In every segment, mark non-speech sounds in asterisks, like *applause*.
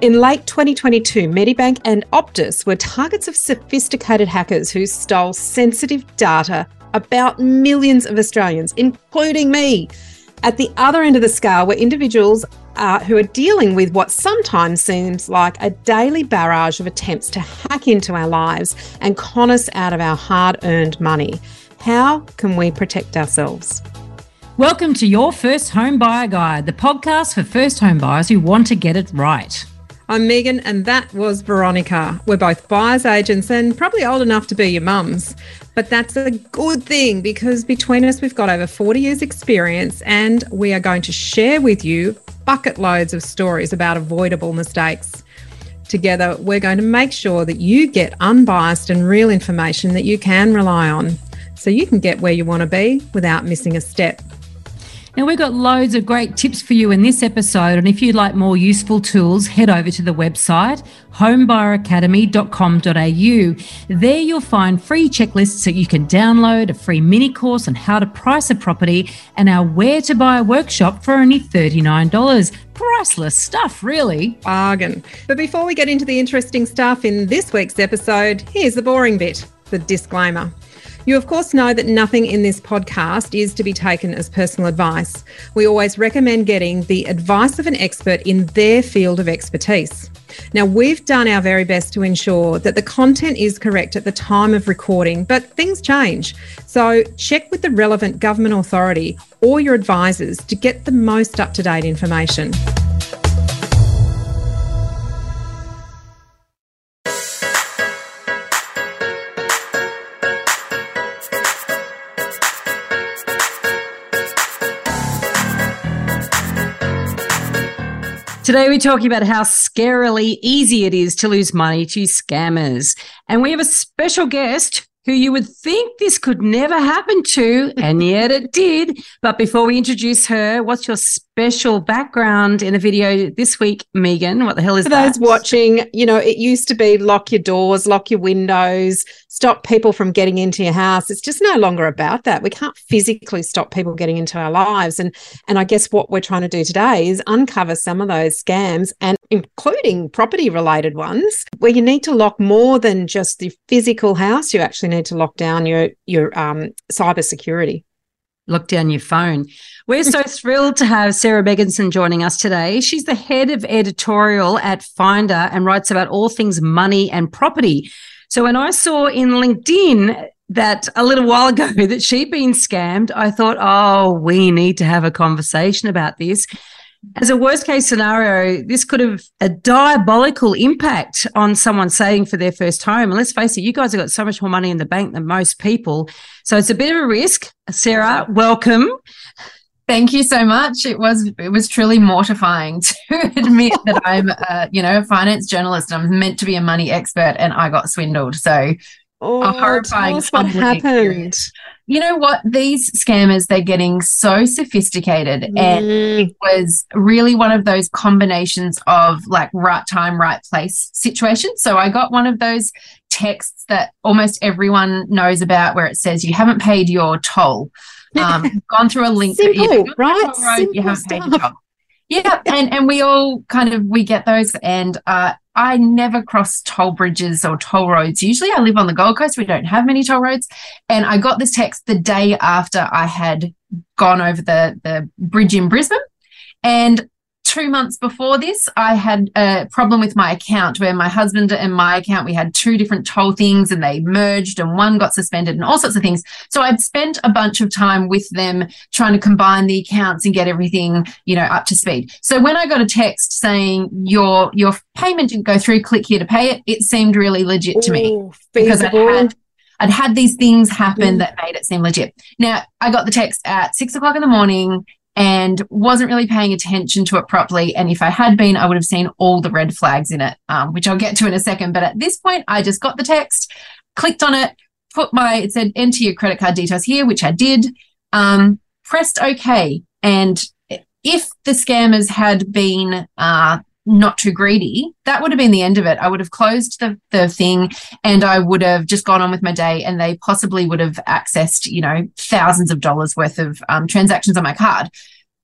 In late 2022, Medibank and Optus were targets of sophisticated hackers who stole sensitive data about millions of Australians, including me. At the other end of the scale were individuals uh, who are dealing with what sometimes seems like a daily barrage of attempts to hack into our lives and con us out of our hard earned money. How can we protect ourselves? Welcome to Your First Home Buyer Guide, the podcast for first home buyers who want to get it right. I'm Megan, and that was Veronica. We're both buyer's agents and probably old enough to be your mums. But that's a good thing because between us, we've got over 40 years' experience, and we are going to share with you bucket loads of stories about avoidable mistakes. Together, we're going to make sure that you get unbiased and real information that you can rely on so you can get where you want to be without missing a step. Now, we've got loads of great tips for you in this episode. And if you'd like more useful tools, head over to the website homebuyeracademy.com.au. There you'll find free checklists that you can download, a free mini course on how to price a property, and our Where to Buy workshop for only $39 priceless stuff, really. Bargain. But before we get into the interesting stuff in this week's episode, here's the boring bit the disclaimer. You, of course, know that nothing in this podcast is to be taken as personal advice. We always recommend getting the advice of an expert in their field of expertise. Now, we've done our very best to ensure that the content is correct at the time of recording, but things change. So, check with the relevant government authority or your advisors to get the most up to date information. Today, we're talking about how scarily easy it is to lose money to scammers. And we have a special guest who you would think this could never happen to, and yet it did. But before we introduce her, what's your special background in the video this week, Megan? What the hell is For that? those watching, you know, it used to be lock your doors, lock your windows, stop people from getting into your house. It's just no longer about that. We can't physically stop people getting into our lives. And and I guess what we're trying to do today is uncover some of those scams and including property related ones where you need to lock more than just the physical house. You actually need to lock down your your um, cyber security lock down your phone. We're so *laughs* thrilled to have Sarah Megginson joining us today. She's the head of editorial at Finder and writes about all things money and property. So when I saw in LinkedIn that a little while ago *laughs* that she'd been scammed, I thought, oh, we need to have a conversation about this. As a worst case scenario, this could have a diabolical impact on someone saving for their first home. And let's face it, you guys have got so much more money in the bank than most people. So it's a bit of a risk. Sarah, welcome. Thank you so much. It was it was truly mortifying *laughs* to admit that I'm a, you know a finance journalist. I'm meant to be a money expert, and I got swindled. So oh, a horrifying what happened. Experience. You know what? These scammers they're getting so sophisticated, mm. and it was really one of those combinations of like right time, right place situation. So I got one of those texts that almost everyone knows about, where it says you haven't paid your toll *laughs* um, gone through a link. Simple, right? Simple you haven't paid your Yeah, and and we all kind of we get those, and uh, I never cross toll bridges or toll roads. Usually, I live on the Gold Coast. We don't have many toll roads, and I got this text the day after I had gone over the the bridge in Brisbane, and two months before this, I had a problem with my account where my husband and my account, we had two different toll things and they merged and one got suspended and all sorts of things. So I'd spent a bunch of time with them trying to combine the accounts and get everything, you know, up to speed. So when I got a text saying your, your payment didn't go through, click here to pay it, it seemed really legit to me because I had I'd had these things happen mm. that made it seem legit. Now, I got the text at six o'clock in the morning and wasn't really paying attention to it properly. And if I had been, I would have seen all the red flags in it, um, which I'll get to in a second. But at this point, I just got the text, clicked on it, put my, it said enter your credit card details here, which I did, um, pressed OK. And if the scammers had been uh, not too greedy, that would have been the end of it. I would have closed the, the thing and I would have just gone on with my day and they possibly would have accessed, you know, thousands of dollars worth of um, transactions on my card.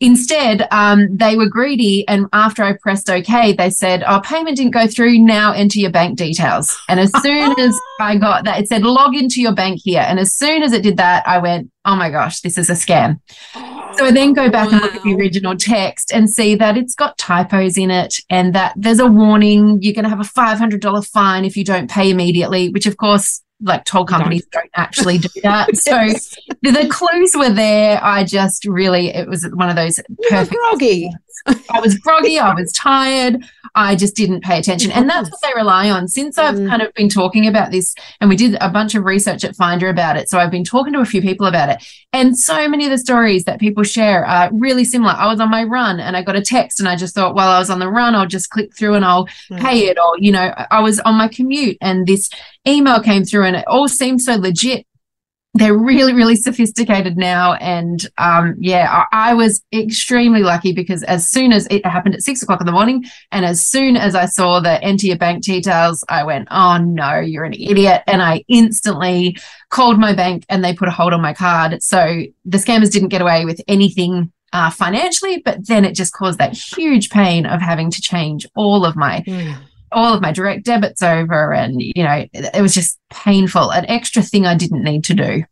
Instead, um, they were greedy. And after I pressed OK, they said, Oh, payment didn't go through. Now enter your bank details. And as soon as *laughs* I got that, it said, Log into your bank here. And as soon as it did that, I went, Oh my gosh, this is a scam. So I then go back wow. and look at the original text and see that it's got typos in it and that there's a warning you're going to have a $500 fine if you don't pay immediately, which of course like toll companies don't, don't actually do *laughs* that. So the clues were there. I just really, it was one of those perfect. groggy. *laughs* I was groggy. I was tired. I just didn't pay attention. And that's what they rely on. Since I've mm. kind of been talking about this, and we did a bunch of research at Finder about it. So I've been talking to a few people about it. And so many of the stories that people share are really similar. I was on my run and I got a text, and I just thought, while I was on the run, I'll just click through and I'll mm. pay it. Or, you know, I was on my commute and this email came through and it all seemed so legit they're really, really sophisticated now. And um, yeah, I, I, was extremely lucky because as soon as it happened at six o'clock in the morning, and as soon as I saw the enter your bank details, I went, oh no, you're an idiot. And I instantly called my bank and they put a hold on my card. So the scammers didn't get away with anything uh, financially, but then it just caused that huge pain of having to change all of my. Mm all of my direct debits over and you know it, was just painful an extra thing i didn't need to do.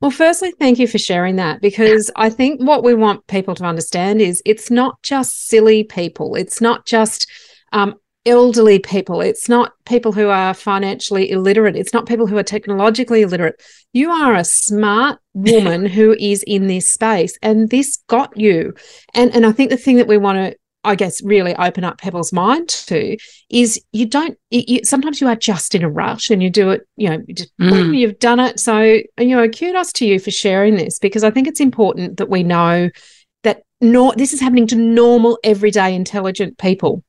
Well firstly thank you for sharing that because *laughs* i think what we want people to understand is it's not just silly people. It's not just um, elderly people. It's not people who are financially illiterate. It's not people who are technologically illiterate. You are a smart woman *laughs* who is in this space and this got you. And and i think the thing that we want to I guess, really open up people's mind to is you don't, you, sometimes you are just in a rush and you do it, you know, just, mm. you've done it. So, you know, kudos to you for sharing this because I think it's important that we know that no, this is happening to normal, everyday, intelligent people.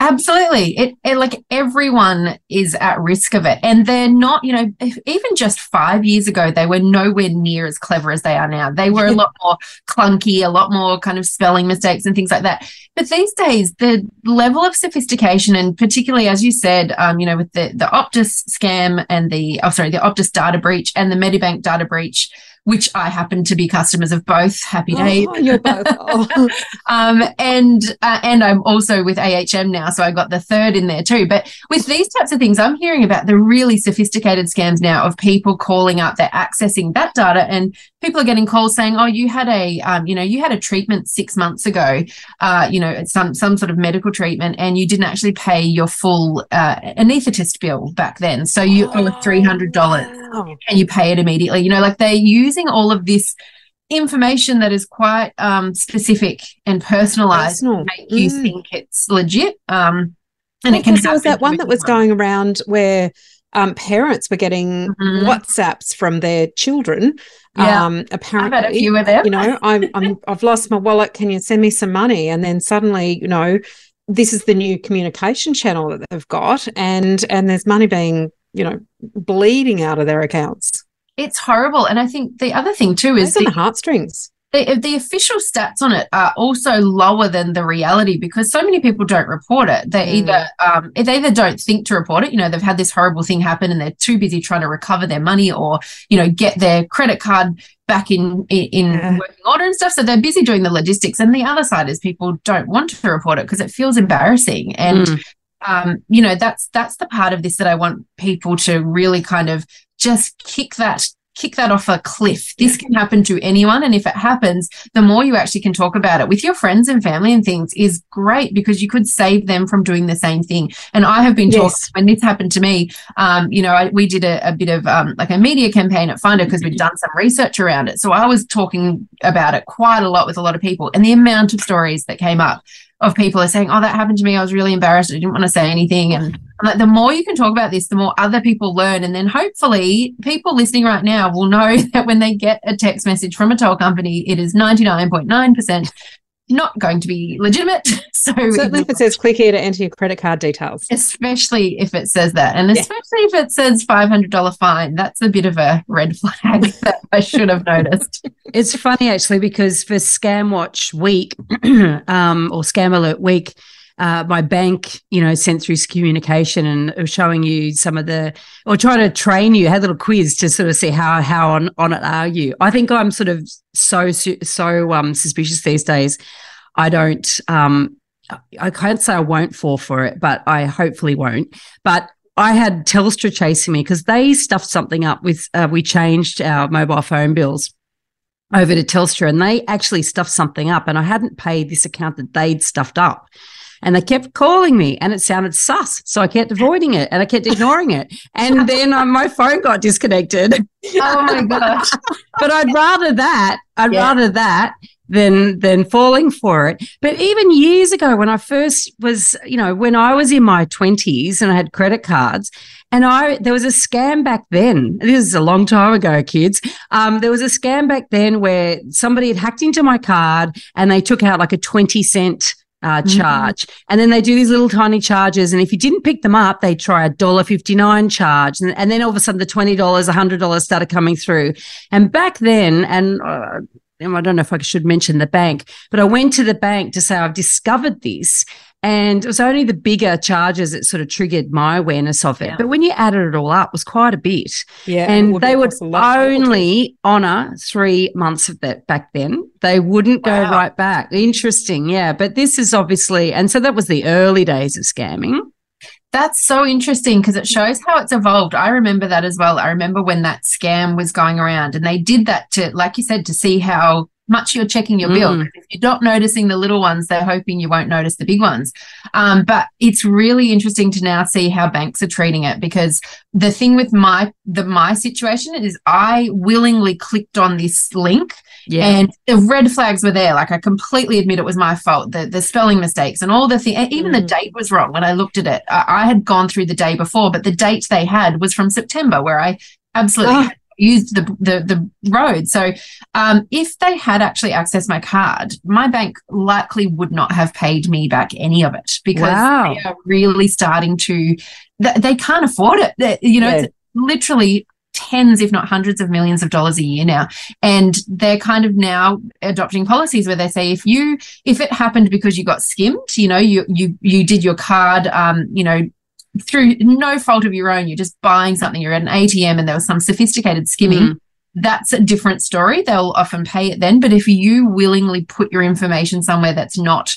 Absolutely. It, it, like everyone is at risk of it. And they're not, you know, even just five years ago, they were nowhere near as clever as they are now. They were a lot more clunky, a lot more kind of spelling mistakes and things like that. But these days, the level of sophistication, and particularly as you said, um, you know, with the, the Optus scam and the, oh, sorry, the Optus data breach and the Medibank data breach, which I happen to be customers of both. Happy oh, days. Oh, you're both. *laughs* Oh. um, and uh, and I'm also with AHM now, so I got the third in there too. But with these types of things, I'm hearing about the really sophisticated scams now of people calling up, they're accessing that data, and people are getting calls saying, "Oh, you had a, um, you know, you had a treatment six months ago, uh, you know, some some sort of medical treatment, and you didn't actually pay your full uh, anaesthetist bill back then, so you oh, owe three hundred dollars, wow. and you pay it immediately. You know, like they use using all of this information that is quite um, specific and personalized Personal. make you mm. think it's legit. Um, and well, it can. There was that one that was going around where um, parents were getting mm-hmm. WhatsApps from their children. Yeah. Um, apparently, I've had a few of them. you know, I'm, I'm I've lost my wallet. Can you send me some money? And then suddenly, you know, this is the new communication channel that they've got, and and there's money being, you know, bleeding out of their accounts. It's horrible. And I think the other thing too is the, the heartstrings. The, the, official stats on it are also lower than the reality because so many people don't report it. They mm. either um, they either don't think to report it, you know, they've had this horrible thing happen and they're too busy trying to recover their money or you know get their credit card back in in, yeah. working order and stuff. So they're busy doing the logistics. And the other side is people don't want to report it because it feels embarrassing and. Mm. Um, you know that's that's the part of this that I want people to really kind of just kick that kick that off a cliff. This can happen to anyone. And if it happens, the more you actually can talk about it with your friends and family and things is great because you could save them from doing the same thing. And I have been yes. talking when this happened to me, um, you know, I, we did a, a, bit of um, like a media campaign at Finder because we'd done some research around it. So I was talking about it quite a lot with a lot of people and the amount of stories that came up of people are saying, Oh, that happened to me. I was really embarrassed. I didn't want to say anything. And like, the more you can talk about this, the more other people learn. And then hopefully people listening right now will know *laughs* that when they get a text message from a toll company, it is 99.9% not going to be legitimate. *laughs* So certainly if it says click here to enter your credit card details. Especially if it says that. And especially if it says five hundred dollar fine. That's a bit of a red flag *laughs* that I should have noticed. It's funny actually because for Scam Watch week *clears throat* um, or Scam Alert week, uh, my bank, you know, through communication and showing you some of the, or trying to train you, had a little quiz to sort of see how how on, on it are you. I think I'm sort of so so um, suspicious these days. I don't. Um, I can't say I won't fall for it, but I hopefully won't. But I had Telstra chasing me because they stuffed something up with. Uh, we changed our mobile phone bills over to Telstra, and they actually stuffed something up, and I hadn't paid this account that they'd stuffed up. And they kept calling me and it sounded sus. So I kept avoiding it and I kept ignoring it. And *laughs* then uh, my phone got disconnected. Oh my gosh. *laughs* but I'd rather that. I'd yeah. rather that than than falling for it. But even years ago, when I first was, you know, when I was in my twenties and I had credit cards, and I there was a scam back then. This is a long time ago, kids. Um, there was a scam back then where somebody had hacked into my card and they took out like a twenty cent. Uh, mm-hmm. charge mm-hmm. and then they do these little tiny charges and if you didn't pick them up they try a dollar 59 charge and, and then all of a sudden the $20 $100 started coming through and back then and uh, I don't know if I should mention the bank, but I went to the bank to say I've discovered this. And it was only the bigger charges that sort of triggered my awareness of it. Yeah. But when you added it all up, it was quite a bit. Yeah. And they would only honour three months of that back then. They wouldn't go right back. Interesting. Yeah. But this is obviously, and so that was the early days of scamming. That's so interesting because it shows how it's evolved. I remember that as well. I remember when that scam was going around and they did that to, like you said, to see how much you're checking your mm. bill. If you're not noticing the little ones, they're hoping you won't notice the big ones. Um, but it's really interesting to now see how banks are treating it because the thing with my the my situation is I willingly clicked on this link yeah. And the red flags were there. Like I completely admit it was my fault. The the spelling mistakes and all the thing. Even mm. the date was wrong when I looked at it. I, I, had gone through the day before, but the date they had was from September, where I absolutely oh. used the, the the road. So um, if they had actually accessed my card, my bank likely would not have paid me back any of it because wow. they are really starting to. They can't afford it. They, you know, yeah. literally tens, if not hundreds of millions of dollars a year now. And they're kind of now adopting policies where they say if you if it happened because you got skimmed, you know, you you you did your card um, you know, through no fault of your own, you're just buying something, you're at an ATM and there was some sophisticated skimming. Mm. That's a different story. They'll often pay it then. But if you willingly put your information somewhere that's not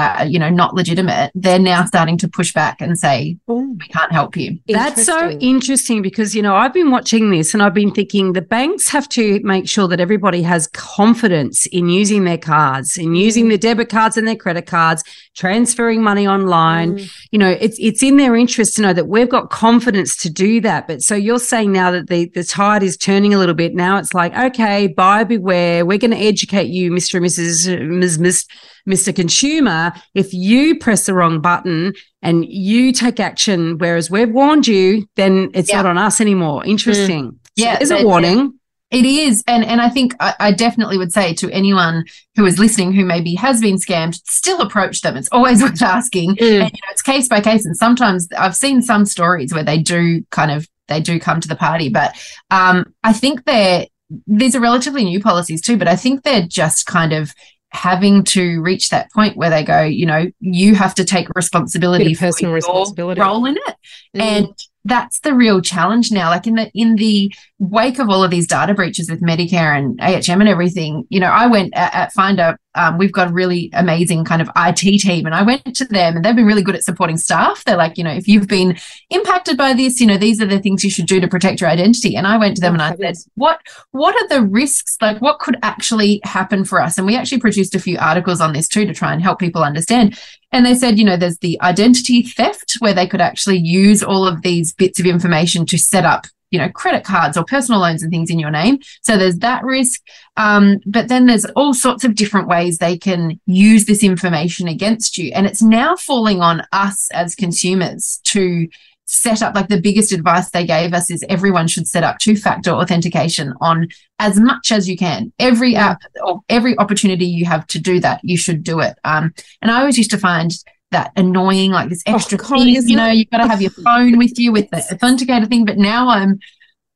uh, you know, not legitimate, they're now starting to push back and say, Ooh. we can't help you. That's so interesting because, you know, I've been watching this and I've been thinking the banks have to make sure that everybody has confidence in using their cards, in using mm. the debit cards and their credit cards, transferring money online. Mm. You know, it's it's in their interest to know that we've got confidence to do that. But so you're saying now that the, the tide is turning a little bit. Now it's like, okay, buy beware. We're going to educate you, Mr. and Mrs. Ms. Ms. Mr. Consumer, if you press the wrong button and you take action, whereas we've warned you, then it's yeah. not on us anymore. Interesting. Mm. Yeah. So there's a warning. It is. And and I think I, I, definitely would say to anyone who is listening who maybe has been scammed, still approach them. It's always *laughs* worth asking. Mm. And, you know, it's case by case. And sometimes I've seen some stories where they do kind of they do come to the party. But um, I think they're these are relatively new policies too, but I think they're just kind of having to reach that point where they go, you know, you have to take responsibility for personal responsibility role in it. Mm. And that's the real challenge now. Like in the in the wake of all of these data breaches with Medicare and AHM and everything, you know, I went at, at Finder. Um, we've got a really amazing kind of IT team, and I went to them, and they've been really good at supporting staff. They're like, you know, if you've been impacted by this, you know, these are the things you should do to protect your identity. And I went to them and I said, what what are the risks? Like, what could actually happen for us? And we actually produced a few articles on this too to try and help people understand. And they said, you know, there's the identity theft where they could actually use all of these bits of information to set up, you know, credit cards or personal loans and things in your name. So there's that risk. Um, but then there's all sorts of different ways they can use this information against you. And it's now falling on us as consumers to set up like the biggest advice they gave us is everyone should set up two factor authentication on as much as you can every app or every opportunity you have to do that you should do it um, and i always used to find that annoying like this oh, extra oh, thing you know you've got to have your *laughs* phone with you with the authenticator thing but now i'm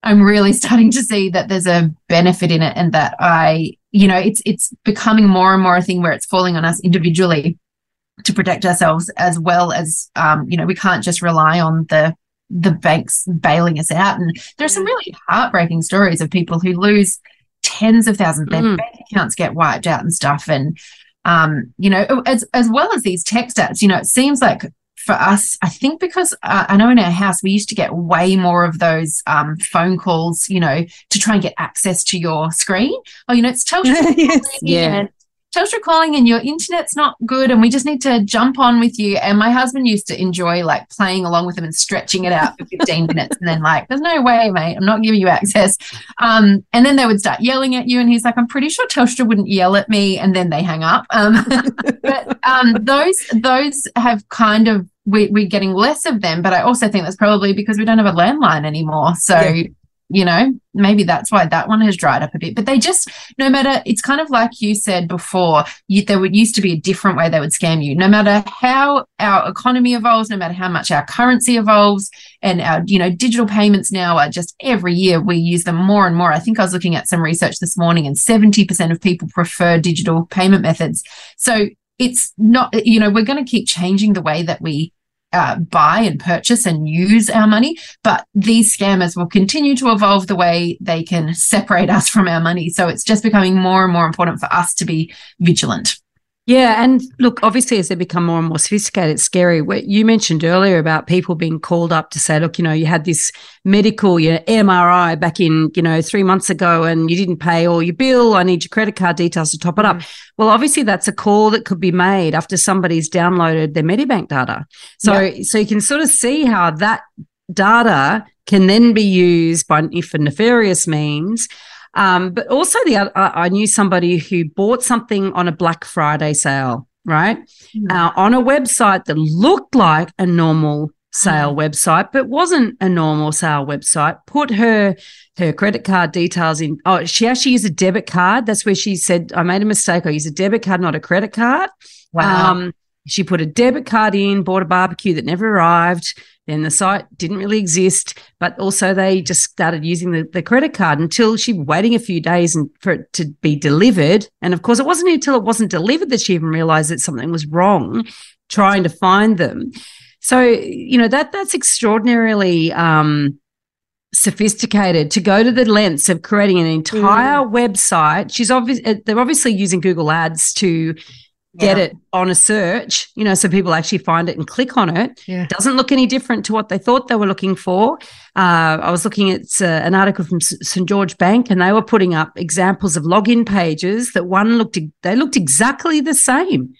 i'm really *laughs* starting to see that there's a benefit in it and that i you know it's it's becoming more and more a thing where it's falling on us individually to protect ourselves as well as um, you know we can't just rely on the the banks bailing us out. And there are some really heartbreaking stories of people who lose tens of thousands their Mm. bank accounts get wiped out and stuff. And um, you know as as well as these text ads you know it seems like for us i think because uh, i know in our house we used to get way more of those um, phone calls you know to try and get access to your screen oh you know it's *laughs* telstra yes. Yeah. and Telstra calling and your internet's not good and we just need to jump on with you. And my husband used to enjoy like playing along with them and stretching it out for 15 minutes and then like, there's no way, mate, I'm not giving you access. Um, and then they would start yelling at you and he's like, I'm pretty sure Telstra wouldn't yell at me and then they hang up. Um, *laughs* but um, those those have kind of we, we're getting less of them, but I also think that's probably because we don't have a landline anymore. So Yeah. You know, maybe that's why that one has dried up a bit. But they just, no matter, it's kind of like you said before, you, there would used to be a different way they would scam you. No matter how our economy evolves, no matter how much our currency evolves, and our, you know, digital payments now are just every year we use them more and more. I think I was looking at some research this morning, and 70% of people prefer digital payment methods. So it's not, you know, we're going to keep changing the way that we uh, buy and purchase and use our money, but these scammers will continue to evolve the way they can separate us from our money. So it's just becoming more and more important for us to be vigilant. Yeah, and look, obviously, as they become more and more sophisticated, it's scary. What you mentioned earlier about people being called up to say, "Look, you know, you had this medical, your MRI back in, you know, three months ago, and you didn't pay all your bill. I need your credit card details to top it up." Mm. Well, obviously, that's a call that could be made after somebody's downloaded their Medibank data. So, so you can sort of see how that data can then be used by for nefarious means. Um, but also, the other, I I knew somebody who bought something on a Black Friday sale, right, uh, on a website that looked like a normal sale website, but wasn't a normal sale website. Put her her credit card details in. Oh, she actually used a debit card. That's where she said, "I made a mistake. I used a debit card, not a credit card." Wow. Um, she put a debit card in, bought a barbecue that never arrived. Then the site didn't really exist, but also they just started using the, the credit card until she waiting a few days and for it to be delivered. And of course, it wasn't until it wasn't delivered that she even realized that something was wrong, trying to find them. So you know that that's extraordinarily um, sophisticated to go to the lengths of creating an entire website. She's obviously they're obviously using Google Ads to get Yeah. it on a search, you know, so people actually find it and click on it. Yeah. Doesn't look any different to what they thought they were looking for. Uh, I was looking at uh, an article from S- St George Bank, and they were putting up examples of login pages that one looked they looked exactly the same.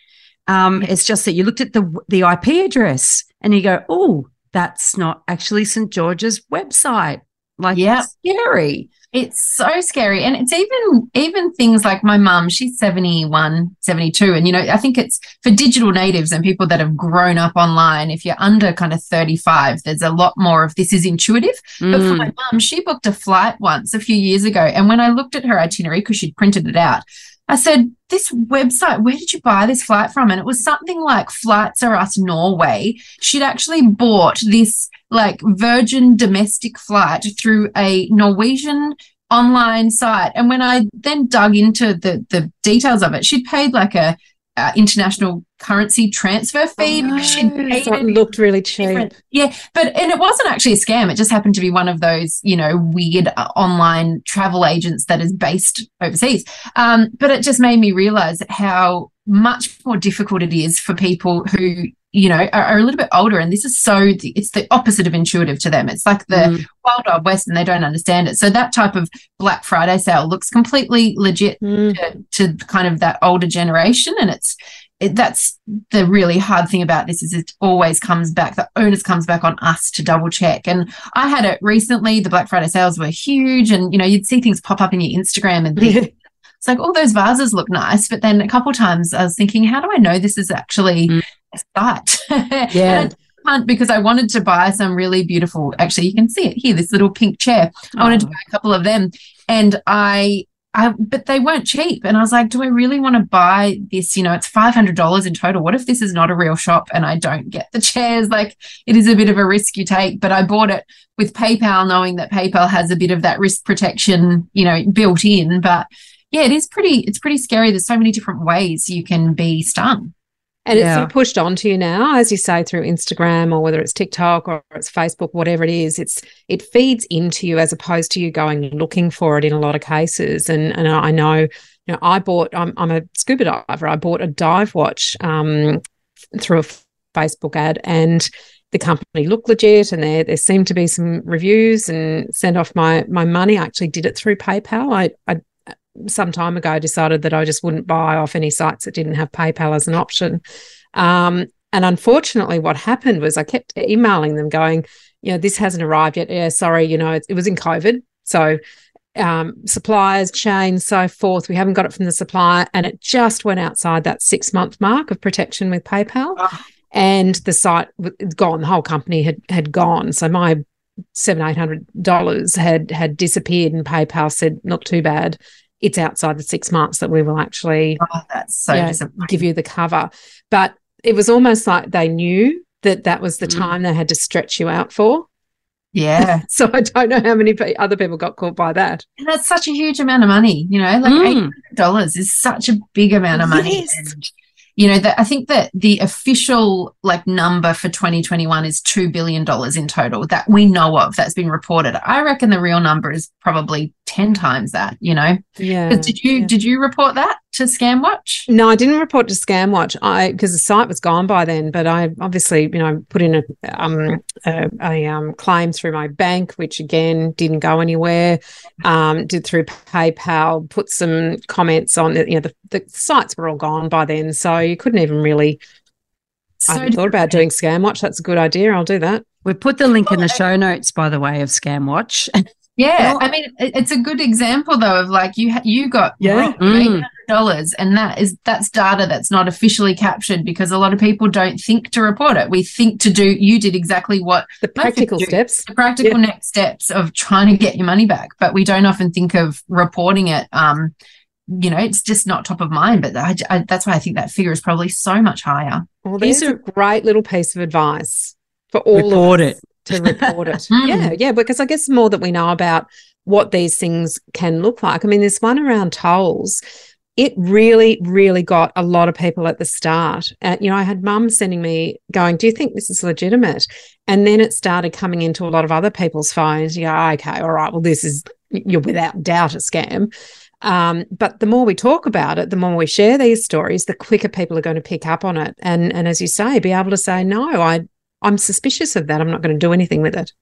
Um, It's just that you looked at the the IP address and you go, oh, that's not actually St George's website. Like, Yeah. scary. It's so scary. And it's even even things like my mum, she's 71, 72. And you know, I think it's for digital natives and people that have grown up online, if you're under kind of 35, there's a lot more of this is intuitive. But for Mm. my mum, she booked a flight once a few years ago. And when I looked at her itinerary, because she'd printed it out, I said, This website, where did you buy this flight from? And it was something like Flights Are Us Norway. She'd actually bought this like Virgin domestic flight through a Norwegian online site. And when I then dug into the, the details of it, she'd paid like a uh, international currency transfer fee because she'd paid so it it looked really cheap. different. Yeah, but and it wasn't actually a scam. It just happened to be one of those, you know, weird uh, online travel agents that is based overseas. Um, but it just made me realize how much more difficult it is for people who, you know, are, are a little bit older. And this is so it's the opposite of intuitive to them. It's like the Mm. wild wild west, and they don't understand it. So that type of Black Friday sale looks completely legit Mm. to, to kind of that older generation and it's it, that's the really hard thing about this is it always comes back the onus comes back on us to double check and i had it recently the black friday sales were huge and you know you'd see things pop up in your instagram and *laughs* things. it's like all those vases look nice but then a couple times i was thinking how do i know this is actually Mm. A *laughs* Yeah. And I can't because I wanted to buy some really beautiful. Actually, you can see it here. This little pink chair. I wanted to Oh. buy a couple of them, and I, I, but they weren't cheap. And I was like, do I really want to buy this? You know, it's five hundred dollars in total. What if this is not a real shop and I don't get the chairs? Like, it is a bit of a risk you take. But I bought it with PayPal, knowing that PayPal has a bit of that risk protection, you know, built in. But yeah, it is pretty. It's pretty scary. There's so many different ways you can be stung. And it's Yeah. sort of pushed onto you now, as you say, through Instagram or whether it's TikTok or it's Facebook, whatever it is. It's it feeds into you as opposed to you going looking for it in a lot of cases. And and I know, you know, I bought. I'm I'm a scuba diver. I bought a dive watch um, through a Facebook ad, and the company looked legit, and there there seemed to be some reviews, and sent off my my money. I actually did it through PayPal. I I some time ago decided that I just wouldn't buy off any sites that didn't have PayPal as an option. Um, and unfortunately, what happened was I kept emailing them going, you know, this hasn't arrived yet. Yeah, sorry, you know, it, it was in COVID. So um, suppliers, chains, so forth. We haven't got it from the supplier. And it just went outside that six month mark of protection with PayPal. Oh. And the site was gone, the whole company had had gone. So my seven, eight hundred dollars had had disappeared and PayPal said, not too bad. It's outside the six months that we will actually Oh, that's so Yeah, give you the cover. But it was almost like they knew that that was the Mm. time they had to stretch you out for. yeah. *laughs* So I don't know how many other people got caught by that. And that's such a huge amount of money, you know, like Mm. $800 is such a big amount of money. Yes. And, you know, that I think that the official like number for 2021 is $2 billion in total that we know of that's been reported. I reckon the real number is probably 10 times that, you know. Yeah. 'Cause did you yeah. did you report that to ScamWatch? No, I didn't report to ScamWatch. I because the site was gone by then. But I obviously, you know, put in a um a, a um claim through my bank, which again didn't go anywhere. Um, did through PayPal, put some comments on it. You know, the, the sites were all gone by then, so you couldn't even really. I So hadn't thought about doing ScamWatch. That's a good idea. I'll do that. We put the link in the show notes, by the way, of ScamWatch. *laughs* Yeah, Well- I mean, it's a good example though of like you you got Yeah. robbed of Mm. eight hundred dollars, and that is that's data that's not officially captured because a lot of people don't think to report it. We think to do. You did exactly what The practical steps. the practical next steps of trying to get your money back, but we don't often think of reporting it. Um, you know, it's just not top of mind. But I, I, that's why I think that figure is probably so much higher. Well, These there's are- a great little piece of advice for all Report of us it. To report it. *laughs* Mm. yeah, yeah, because I guess the more that we know about what these things can look like. I mean, this one around tolls, it really, really got a lot of people at the start. Uh, you know, I had mum sending me going, "Do you think this is legitimate?" And then it started coming into a lot of other people's phones. You go, "Okay, all right, well, this is you're without doubt a scam." Um, but the more we talk about it, the more we share these stories, the quicker people are going to pick up on it. And and as you say, be able to say, no, I I'm suspicious of that. I'm not going to do anything with it.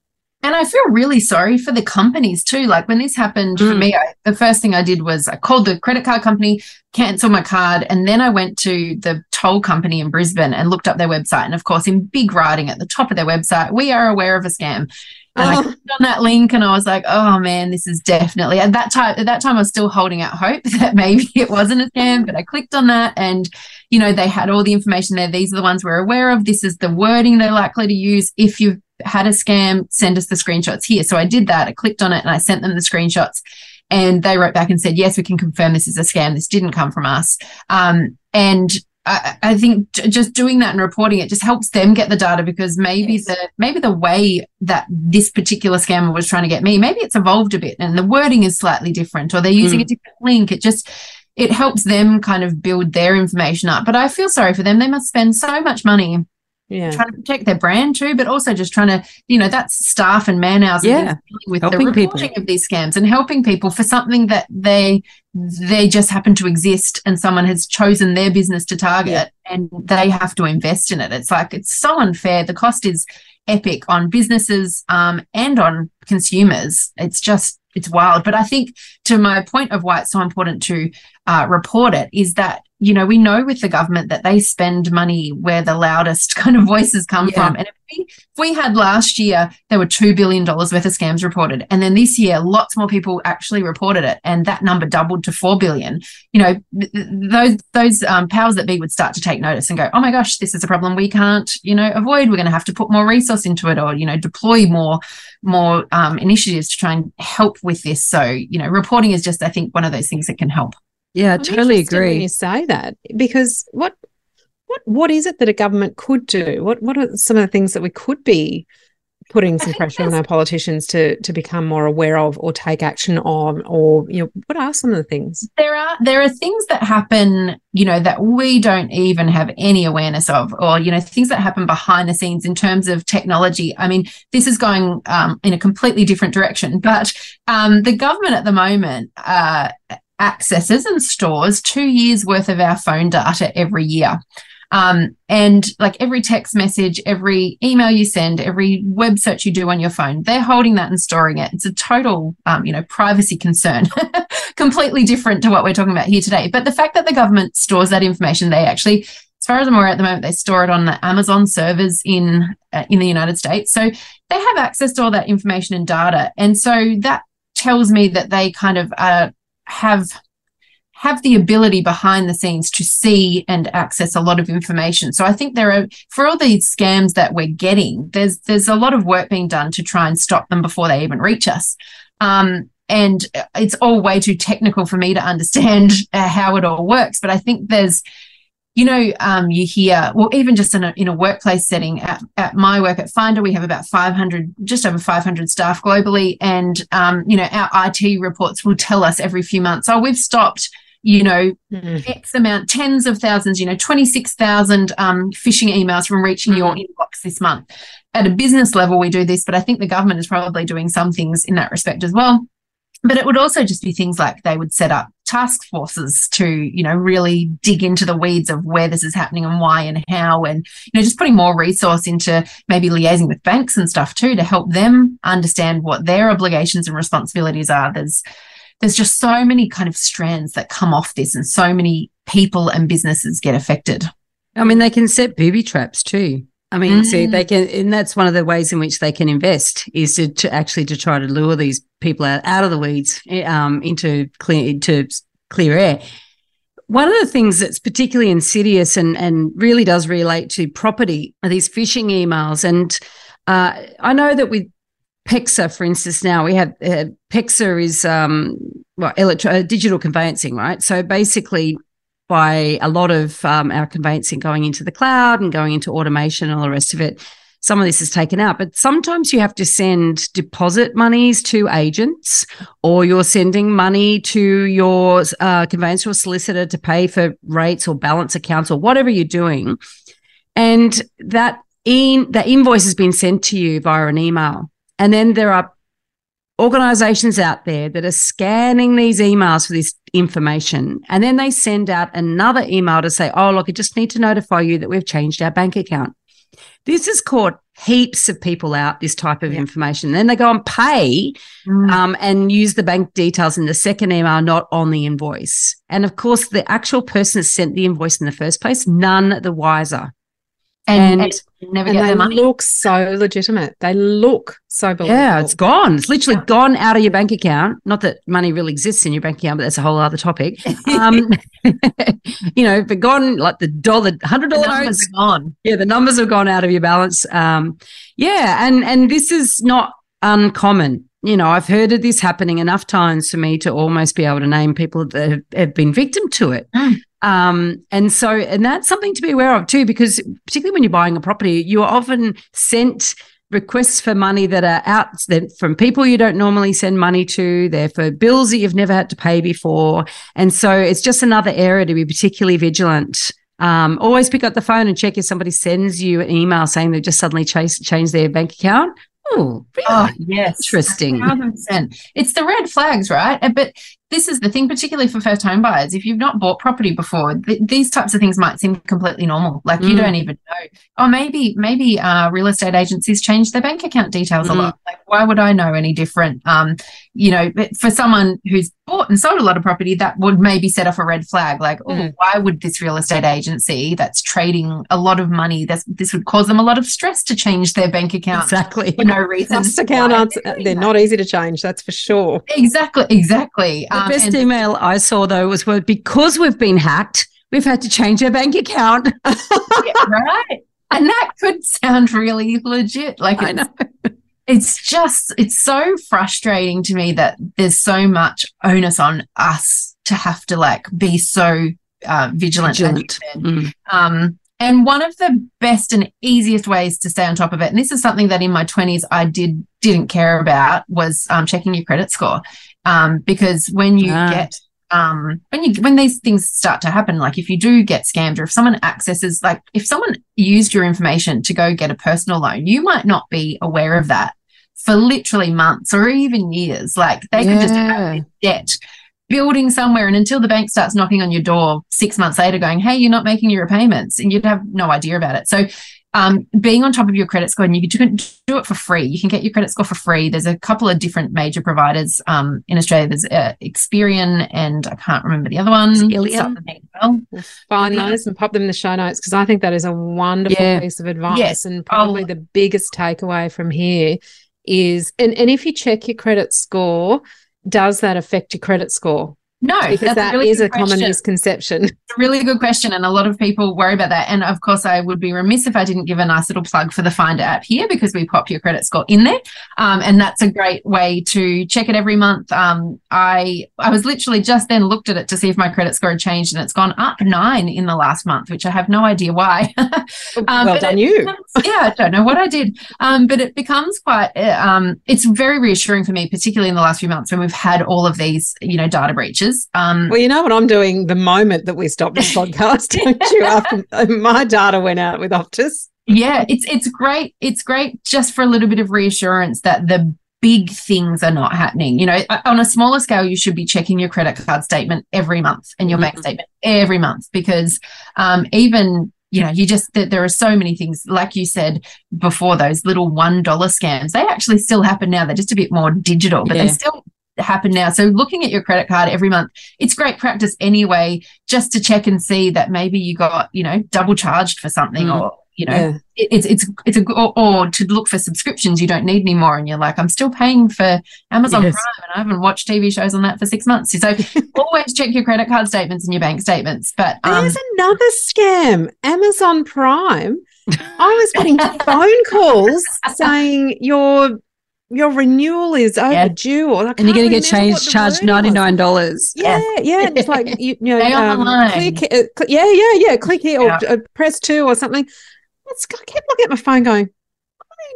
And I feel really sorry for the companies too. Like when this happened for Mm. me, I, the first thing I did was I called the credit card company, canceled my card, and then I went to the toll company in Brisbane and looked up their website. And of course, in big writing at the top of their website, we are aware of a scam. And I Oh. clicked on that link and I was like, oh man, this is definitely at that time at that time I was still holding out hope *laughs* that maybe it wasn't a scam, but I clicked on that and you know, they had all the information there. These are the ones we're aware of. This is the wording they're likely to use. If you've had a scam, send us the screenshots here. So I did that. I clicked on it and I sent them the screenshots. And they wrote back and said, yes, we can confirm this is a scam. This didn't come from us. Um, and I, I think just doing that and reporting it just helps them get the data because maybe Yes. the maybe the way that this particular scammer was trying to get me, maybe it's evolved a bit and the wording is slightly different, or they're using Mm. a different link. It just it helps them kind of build their information up. But I feel sorry for them. They must spend so much money Yeah. trying to protect their brand too, but also just trying to, you know, that's staff and man hours Yeah. with Helping the people. reporting of these scams and helping people for something that they they just happen to exist and someone has chosen their business to target and they have to invest in it. It's like it's so unfair. The cost is epic on businesses um, and on consumers. It's just it's wild. But I think to my point of why it's so important to uh, report it is that you know we know with the government that they spend money where the loudest *laughs* kind of voices come Yeah. from. And if we, if we had last year there were $2 billion worth of scams reported. And then this year lots more people actually reported it and that number doubled to 4 billion. You know th- th- those those um, powers that be would start to take notice and go oh my gosh this is a problem we can't you know avoid. We're going to have to put more resource into it or you know deploy more more um, initiatives to try and help with this. So you know reporting is just i think one of those things that can help Yeah, I totally agree. you say that because what what what is it that a government could do? What what are some of the things that we could be putting some pressure on our politicians to to become more aware of or take action on or you know what are some of the things there are there are things that happen you know that we don't even have any awareness of or you know things that happen behind the scenes in terms of technology i mean this is going um, in a completely different direction but um, the government at the moment uh, accesses and stores two years worth of our phone data every year um, and like every text message, every email you send, every web search you do on your phone, they're holding that and storing it. It's a total, um, you know, privacy concern, *laughs* completely different to what we're talking about here today. But the fact that the government stores that information, they actually, as far as I'm aware at the moment, they store it on the Amazon servers in uh, in the United States. So they have access to all that information and data, and so that tells me that they kind of uh, have have the ability behind the scenes to see and access a lot of information. So I think there are for all these scams that we're getting, there's there's a lot of work being done to try and stop them before they even reach us. Um, and it's all way too technical for me to *laughs* understand uh, how it all works. But I think there's you know, um, you hear, well, even just in a, in a workplace setting at, at my work at Finder, we have about 500, just over 500 staff globally. And, um, you know, our IT reports will tell us every few months, oh, we've stopped you know, mm. X amount, tens of thousands, you know, 26,000 um, phishing emails from reaching mm. your inbox this month. At a business level, we do this, but I think the government is probably doing some things in that respect as well. But it would also just be things like they would set up task forces to, you know, really dig into the weeds of where this is happening and why and how, and, you know, just putting more resource into maybe liaising with banks and stuff too to help them understand what their obligations and responsibilities are. There's, there's just so many kind of strands that come off this and so many people and businesses get affected. I mean, they can set booby traps too. I mean, mm. see, they can, and that's one of the ways in which they can invest is to, to actually to try to lure these people out, out of the weeds eh, um, into clear into clear air. One of the things that's particularly insidious and and really does relate to property are these phishing emails. And uh, I know that with PEXA, for instance, now we have uh, PEXA is um, well, electro- uh, digital conveyancing, right? So basically, by a lot of um, our conveyancing going into the cloud and going into automation and all the rest of it, some of this is taken out. But sometimes you have to send deposit monies to agents, or you're sending money to your uh, conveyancer or solicitor to pay for rates or balance accounts or whatever you're doing, and that in that invoice has been sent to you via an email and then there are organizations out there that are scanning these emails for this information. And then they send out another email to say, oh, look, I just need to notify you that we've changed our bank account. This has caught heaps of people out, this type of yeah. information. Then they go and pay mm. um, and use the bank details in the second email, not on the invoice. And of course, the actual person that sent the invoice in the first place, none the wiser and, and, never and get they money. look so legitimate. They look so believable. Yeah, it's gone. It's literally yeah. gone out of your bank account. Not that money really exists in your bank account, but that's a whole other topic. *laughs* Um, *laughs* you know, but gone like the dollar, hundred dollar notes gone. Yeah, the numbers have gone out of your balance. Um, yeah, and and this is not uncommon. You know, I've heard of this happening enough times for me to almost be able to name people that have, have been victim to it. Um, and so, and that's something to be aware of too, because particularly when you're buying a property, you are often sent requests for money that are out from people you don't normally send money to. They're for bills that you've never had to pay before. And so it's just another area to be particularly vigilant. Um, always pick up the phone and check if somebody sends you an email saying they've just suddenly changed, changed their bank account. Oh, really? Oh, yes. Interesting. 100%. It's the red flags, right? But this is the thing, particularly for first home buyers. If you've not bought property before, th- these types of things might seem completely normal. Like mm. you don't even know. Or maybe, maybe uh, real estate agencies change their bank account details mm. a lot. Like, why would I know any different? Um, you know, for someone who's bought and sold a lot of property, that would maybe set off a red flag. Like, oh, mm. why would this real estate agency that's trading a lot of money, this this would cause them a lot of stress to change their bank account exactly for no reason. Account they're, they're not easy to change. That's for sure. Exactly, exactly. Um, best and- email I saw though was well, because we've been hacked, we've had to change our bank account. *laughs* yeah, right. And that could sound really legit. Like I know. It's just it's so frustrating to me that there's so much onus on us to have to like be so uh, vigilant. vigilant. Mm. Um, And one of the best and easiest ways to stay on top of it, and this is something that in my 20s I did didn't care about, was um, checking your credit score. Um, because when you ah. get um, when you when these things start to happen, like if you do get scammed or if someone accesses, like if someone used your information to go get a personal loan, you might not be aware of that for literally months or even years. Like they yeah. could just have a debt building somewhere. And until the bank starts knocking on your door six months later, going, Hey, you're not making your repayments, and you'd have no idea about it. So, um, being on top of your credit score, and you can do it for free. You can get your credit score for free. There's a couple of different major providers um, in Australia. There's uh, Experian, and I can't remember the other one. illion. Well. Find those and pop them in the show notes because I think that is a wonderful yeah. piece of advice yes. and probably oh. the biggest takeaway from here is and, and if you check your credit score does that affect your credit score? No, because that really is a question. common misconception. It's a really good question. And a lot of people worry about that. And of course, I would be remiss if I didn't give a nice little plug for the Finder app here because we pop your credit score in there. Um, and that's a great way to check it every month. Um, I I was literally just then looked at it to see if my credit score had changed and it's gone up nine in the last month, which I have no idea why. *laughs* um, well done you. Yeah, I don't know what I did. Um, but it becomes quite, uh, um, it's very reassuring for me, particularly in the last few months when we've had all of these, you know, data breaches um, well, you know what I'm doing the moment that we stopped the *laughs* podcast, don't you? After my data went out with Optus. Yeah, it's it's great. It's great just for a little bit of reassurance that the big things are not happening. You know, on a smaller scale, you should be checking your credit card statement every month and your mm-hmm. bank statement every month because um, even you know, you just that there are so many things, like you said before, those little one dollar scams. They actually still happen now. They're just a bit more digital, but yeah. they still happen now. So looking at your credit card every month, it's great practice anyway, just to check and see that maybe you got, you know, double charged for something mm. or, you know, yeah. it's, it's, it's a, or, or, to look for subscriptions you don't need anymore. And you're like, I'm still paying for Amazon yes. Prime and I haven't watched TV shows on that for six months. So *laughs* always check your credit card statements and your bank statements. But um, there's another scam, Amazon Prime. I was getting *laughs* phone calls saying your your renewal is overdue, yeah. or and you're going to get changed, charged ninety nine dollars. Yeah, yeah, it's like you, you know, *laughs* um, click, uh, click, yeah, yeah, yeah, click here or uh, press two or something. It's, I kept looking at my phone, going,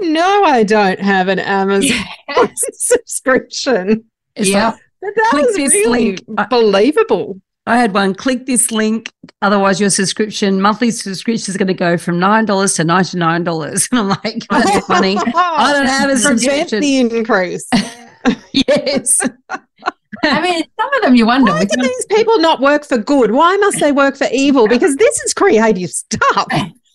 I know I don't have an Amazon yes. *laughs* subscription. It's yeah, like, that click this really link. believable. I had one. Click this link, otherwise your subscription monthly subscription is going to go from nine dollars to ninety nine dollars. *laughs* And I'm like, that's funny. *laughs* I don't have a subscription. the increase. *laughs* yes. I mean, some of them you wonder. Why do these people not work for good? Why must they work for evil? Because this is creative stuff.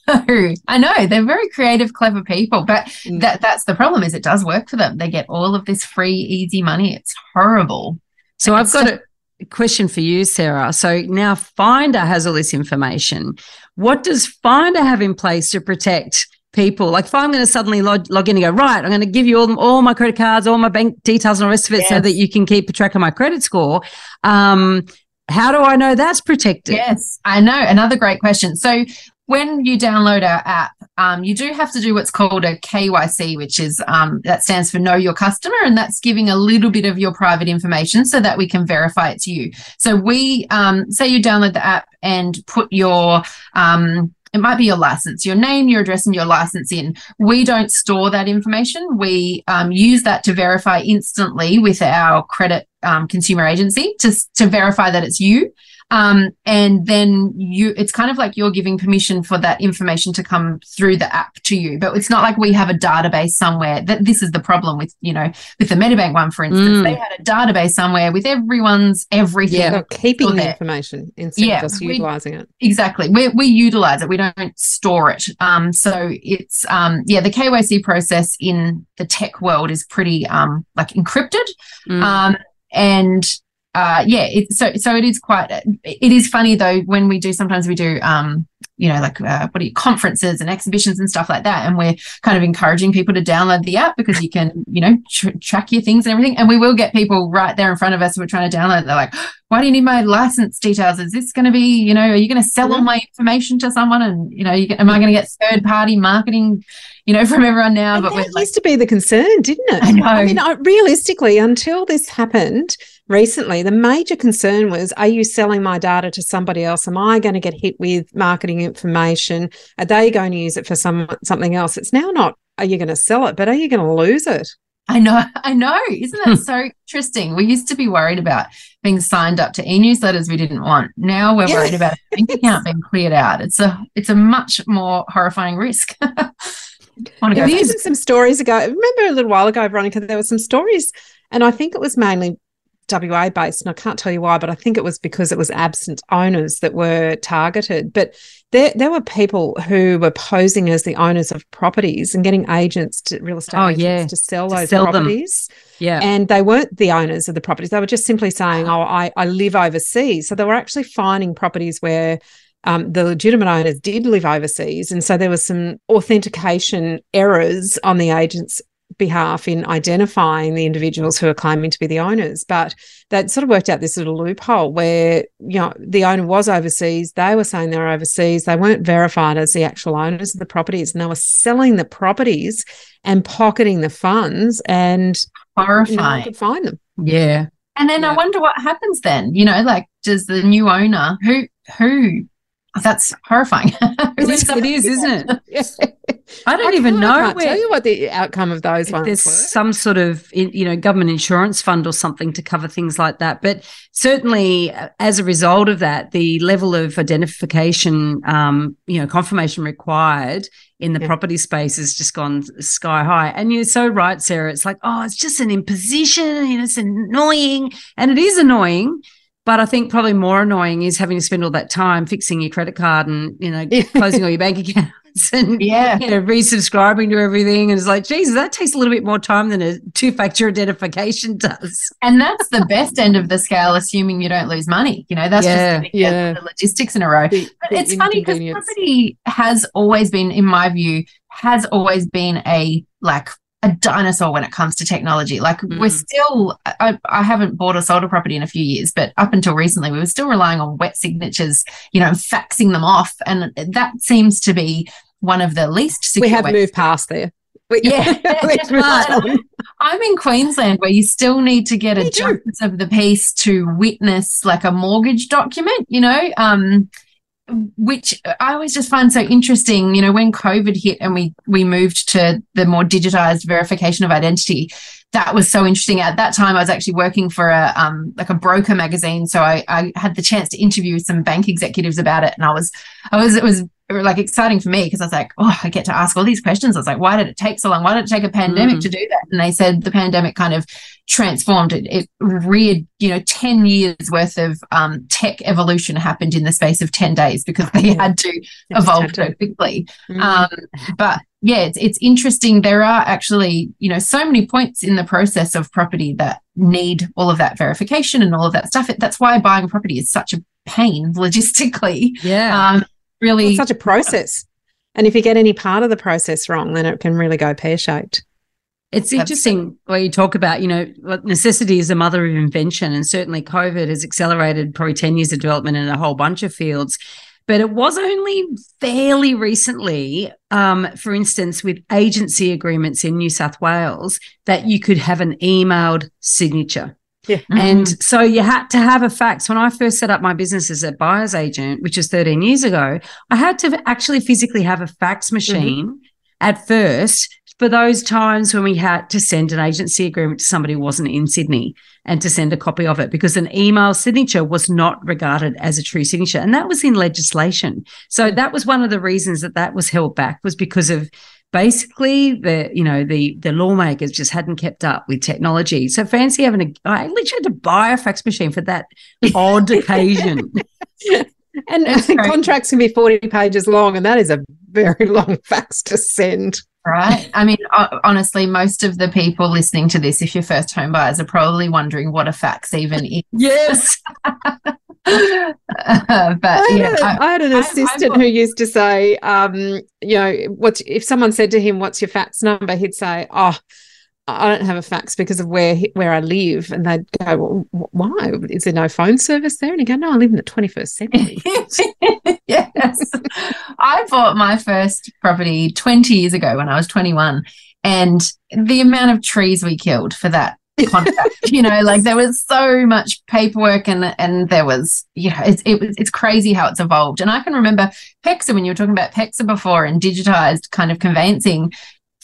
I know they're very creative, clever people, but mm. that that's the problem. Is it does work for them? They get all of this free, easy money. It's horrible. So I've got it question for you, Sarah. So now Finder has all this information. What does Finder have in place to protect people? Like if I'm going to suddenly log, log in and go, right, I'm going to give you all, all my credit cards, all my bank details and the rest of it yes. so that you can keep a track of my credit score. Um, how do I know that's protected? Yes, I know. Another great question. So when you download our app, um, you do have to do what's called a KYC, which is um, that stands for Know Your Customer, and that's giving a little bit of your private information so that we can verify it's you. So we um, say you download the app and put your um, it might be your license, your name, your address, and your license in. We don't store that information. We um, use that to verify instantly with our credit um, consumer agency to, to verify that it's you. Um, and then you, it's kind of like you're giving permission for that information to come through the app to you. But it's not like we have a database somewhere. That this is the problem with, you know, with the Medibank one, for instance, mm. they had a database somewhere with everyone's everything. Yeah, keeping the information instead yeah, of just we, utilizing it. Exactly. We we utilize it. We don't store it. Um, so it's um, yeah, the KYC process in the tech world is pretty um like encrypted. Mm. Um, and uh, yeah, it, so so it is quite. It is funny though when we do. Sometimes we do, um, you know, like uh, what are you conferences and exhibitions and stuff like that, and we're kind of encouraging people to download the app because you can, you know, tr- track your things and everything. And we will get people right there in front of us who are trying to download. They're like, "Why do you need my license details? Is this going to be, you know, are you going to sell all my information to someone? And you know, you, am I going to get third party marketing?" you know, *laughs* from everyone now. And but that used like, to be the concern, didn't it? I know. I mean, realistically, until this happened, recently, the major concern was are you selling my data to somebody else? Am I going to get hit with marketing information? Are they going to use it for some something else? It's now not are you going to sell it, but are you going to lose it? I know, *laughs* I know. Isn't that so interesting? We used to be worried about being signed up to e-newsletters we didn't want. Now we're worried about bank account being cleared out. It's a it's a much more horrifying risk. *laughs* There was some stories ago. Remember a little while ago, Veronica, there were some stories, and I think it was mainly WA based, and I can't tell you why, but I think it was because it was absent owners that were targeted. But there, there were people who were posing as the owners of properties and getting agents to real estate oh, agents yeah. to sell To those sell them. properties. Yeah. And they weren't the owners of the properties. They were just simply saying, Oh, I, I live overseas. So they were actually finding properties where um, the legitimate owners did live overseas. And so there was some authentication errors on the agent's behalf in identifying the individuals who are claiming to be the owners. But that sort of worked out this little loophole where, you know, the owner was overseas. They were saying they were overseas. They weren't verified as the actual owners of the properties and they were selling the properties and pocketing the funds and no one horrifying. could find them. yeah. And then I wonder what happens then. You know, like does the new owner who who that's horrifying. *laughs* It is, it is, isn't it? *laughs* I don't even know I can't where tell you what the outcome of those if ones there's were. some sort of you know government insurance fund or something to cover things like that but certainly uh, as a result of that the level of identification um, you know confirmation required in the Yeah. property space has just gone sky high and you're so right sarah it's like oh it's just an imposition you know it's annoying and it is annoying but I think probably more annoying is having to spend all that time fixing your credit card and you know closing all your bank *laughs* accounts and Yeah. you know, resubscribing to everything. And it's like, Jesus, that takes a little bit more time than a two factor *laughs* identification does. And that's the best end of the scale, assuming you don't lose money. You know, that's Yeah, just yeah. the logistics in a row. The- But the it's funny because property has always been, in my view, has always been a like a dinosaur when it comes to technology. Like we're Mhm. still, I, I haven't bought or sold a property in a few years, but up until recently, we were still relying on wet signatures, you know, faxing them off, and that seems to be one of the least secure. we have ways- moved past there. *laughs* *laughs* But Yeah. I'm in Queensland where you still need to get a justice of the peace to witness like a mortgage document, you know, um, which I always just find so interesting. You know, when COVID hit and we we moved to the more digitized verification of identity, that was so interesting. At that time, I was actually working for a um, like a broker magazine, so I, I had the chance to interview some bank executives about it, and I was I was it was like exciting for me because I was like, oh, I get to ask all these questions. I was like, why did it take so long? Why did it take a pandemic Mm. to do that? And they said the pandemic kind of transformed it. It reared, you know, 10 years worth of um, tech evolution happened in the space of 10 days because they Yeah. had to evolve so quickly. Mm. Um, but yeah, it's, it's interesting. There are actually, you know, so many points in the process of property that need all of that verification and all of that stuff. It, that's why buying a property is such a pain *laughs* logistically. Yeah. Um, really, It's such a process. And if you get any part of the process wrong, then it can really go pear shaped. It's interesting where you talk about, you know, what necessity is the mother of invention. And certainly COVID has accelerated probably 10 years of development in a whole bunch of fields. But it was only fairly recently, um, for instance, with agency agreements in New South Wales, that you could have an emailed signature. And mm-hmm. so you had to have a fax. When I first set up my business as a buyer's agent, which is 13 years ago, I had to actually physically have a fax machine mm-hmm. at first for those times when we had to send an agency agreement to somebody who wasn't in Sydney and to send a copy of it because an email signature was not regarded as a true signature. And that was in legislation. So mm. that was one of the reasons that that was held back was because of basically the you know the the lawmakers just hadn't kept up with technology so fancy having a i literally had to buy a fax machine for that *laughs* odd occasion *laughs* And great. contracts can be 40 pages long, and that is a very *laughs* long fax to send. Right. I mean, honestly, most of the people listening to this, if you're first home buyers, are probably wondering what a fax even is. yes *laughs* but I, yeah, had, a- I- I had an assistant I've- who used to say, um, you know, what's if someone said to him, "What's your fax number?" He'd say, "Oh, I don't have a fax because of where where I live." And they'd go, well, "Why? Is there no phone service there?" And he'd go, "No, I live in the 21st century." *laughs* yes. I bought my first property 20 years ago when I was 21. And the amount of trees we killed for that contract. you know, like there was so much paperwork and and there was, you know, it's it was it's crazy how it's evolved. And I can remember PEXA when you were talking about PEXA before and digitized kind of conveyancing,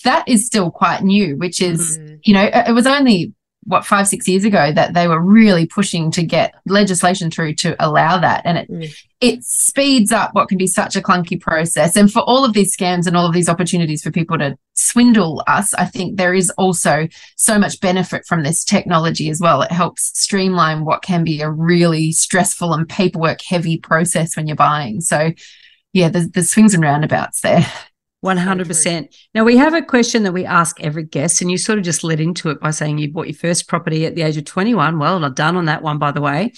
that is still quite new, which is, mm-hmm. you know, it was only what five six years ago that they were really pushing to get legislation through to allow that. And it mm. it speeds up what can be such a clunky process. And for all of these scams and all of these opportunities for people to swindle us i think there is also so much benefit from this technology as well. It helps streamline what can be a really stressful and paperwork heavy process when you're buying. So yeah there's, there's swings and roundabouts there *laughs* 100%. Now, we have a question that we ask every guest, and you sort of just led into it by saying you bought your first property at the age of 21. Well, not done on that one, by the way.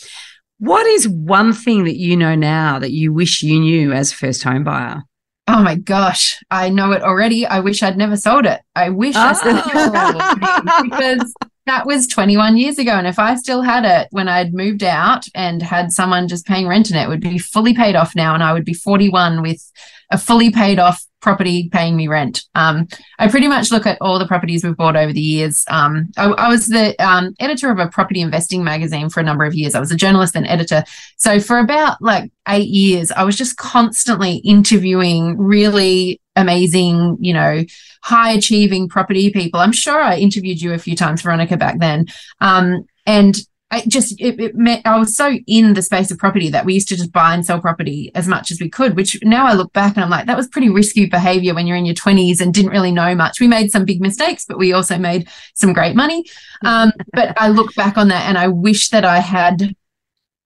What is one thing that you know now that you wish you knew as a first home buyer? Oh my gosh, I know it already. I wish I'd never sold it. I wish oh. I still *laughs* because that was 21 years ago. And if I still had it when I'd moved out and had someone just paying rent in it, it would be fully paid off now. And I would be 41 with a fully paid off property paying me rent. Um, I pretty much look at all the properties we've bought over the years. Um, I, I, was the um, editor of a property investing magazine for a number of years. I was a journalist and editor. So for about like eight years, I was just constantly interviewing really amazing, you know, high achieving property people. I'm sure I interviewed you a few times, Veronica, back then. Um, and I just it, it meant I was so in the space of property that we used to just buy and sell property as much as we could. Which now I look back and I'm like, that was pretty risky behavior when you're in your 20s and didn't really know much. We made some big mistakes, but we also made some great money. Um, *laughs* but I look back on that and I wish that I had,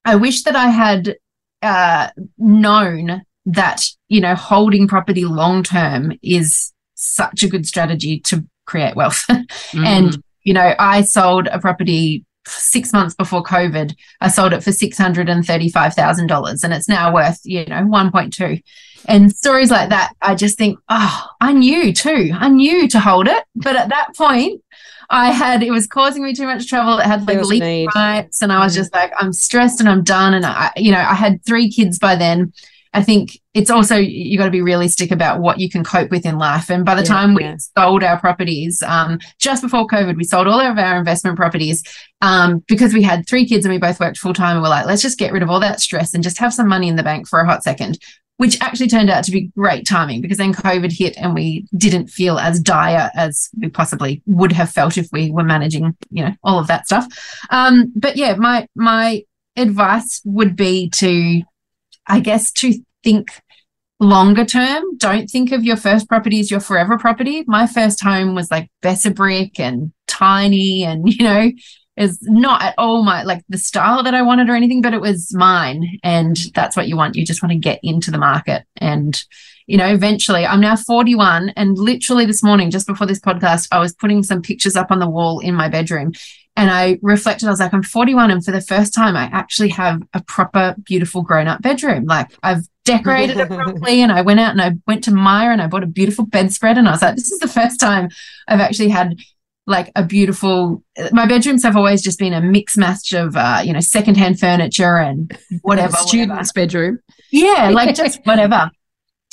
I wish that I had uh, known that you know holding property long term is such a good strategy to create wealth. mm. *laughs* And you know, I sold a property six months before COVID, I sold it for $635,000 and it's now worth, you know, 1.2. And stories like that, I just think, oh, I knew too. I knew to hold it. But at that point, I had, it was causing me too much trouble. It had like leak rights. And I was mm. just like, I'm stressed and I'm done. And I, you know, I had three kids by then. I think it's also you got to be realistic about what you can cope with in life. And by the yeah, time we yeah. sold our properties, um, just before COVID, we sold all of our investment properties um, because we had three kids and we both worked full time. And we're like, let's just get rid of all that stress and just have some money in the bank for a hot second. Which actually turned out to be great timing because then COVID hit and we didn't feel as dire as we possibly would have felt if we were managing, you know, all of that stuff. Um, but yeah, my my advice would be to I guess, to think longer term. Don't think of your first property as your forever property. My first home was like Besser brick and tiny and, *laughs* you know, is not at all my like the style that I wanted or anything, but it was mine. And that's what you want. You just want to get into the market. And, you know, eventually I'm now 41. And literally this morning, just before this podcast, I was putting some pictures up on the wall in my bedroom and I reflected, I was like, I'm 41, and for the first time, I actually have a proper, beautiful grown up bedroom. Like I've decorated it *laughs* properly, and I went out and I went to Myer and I bought a beautiful bedspread. And I was like, this is the first time I've actually had like a beautiful my bedrooms have always just been a mix match of uh you know secondhand furniture and *laughs* whatever student's whatever. bedroom yeah like *laughs* just whatever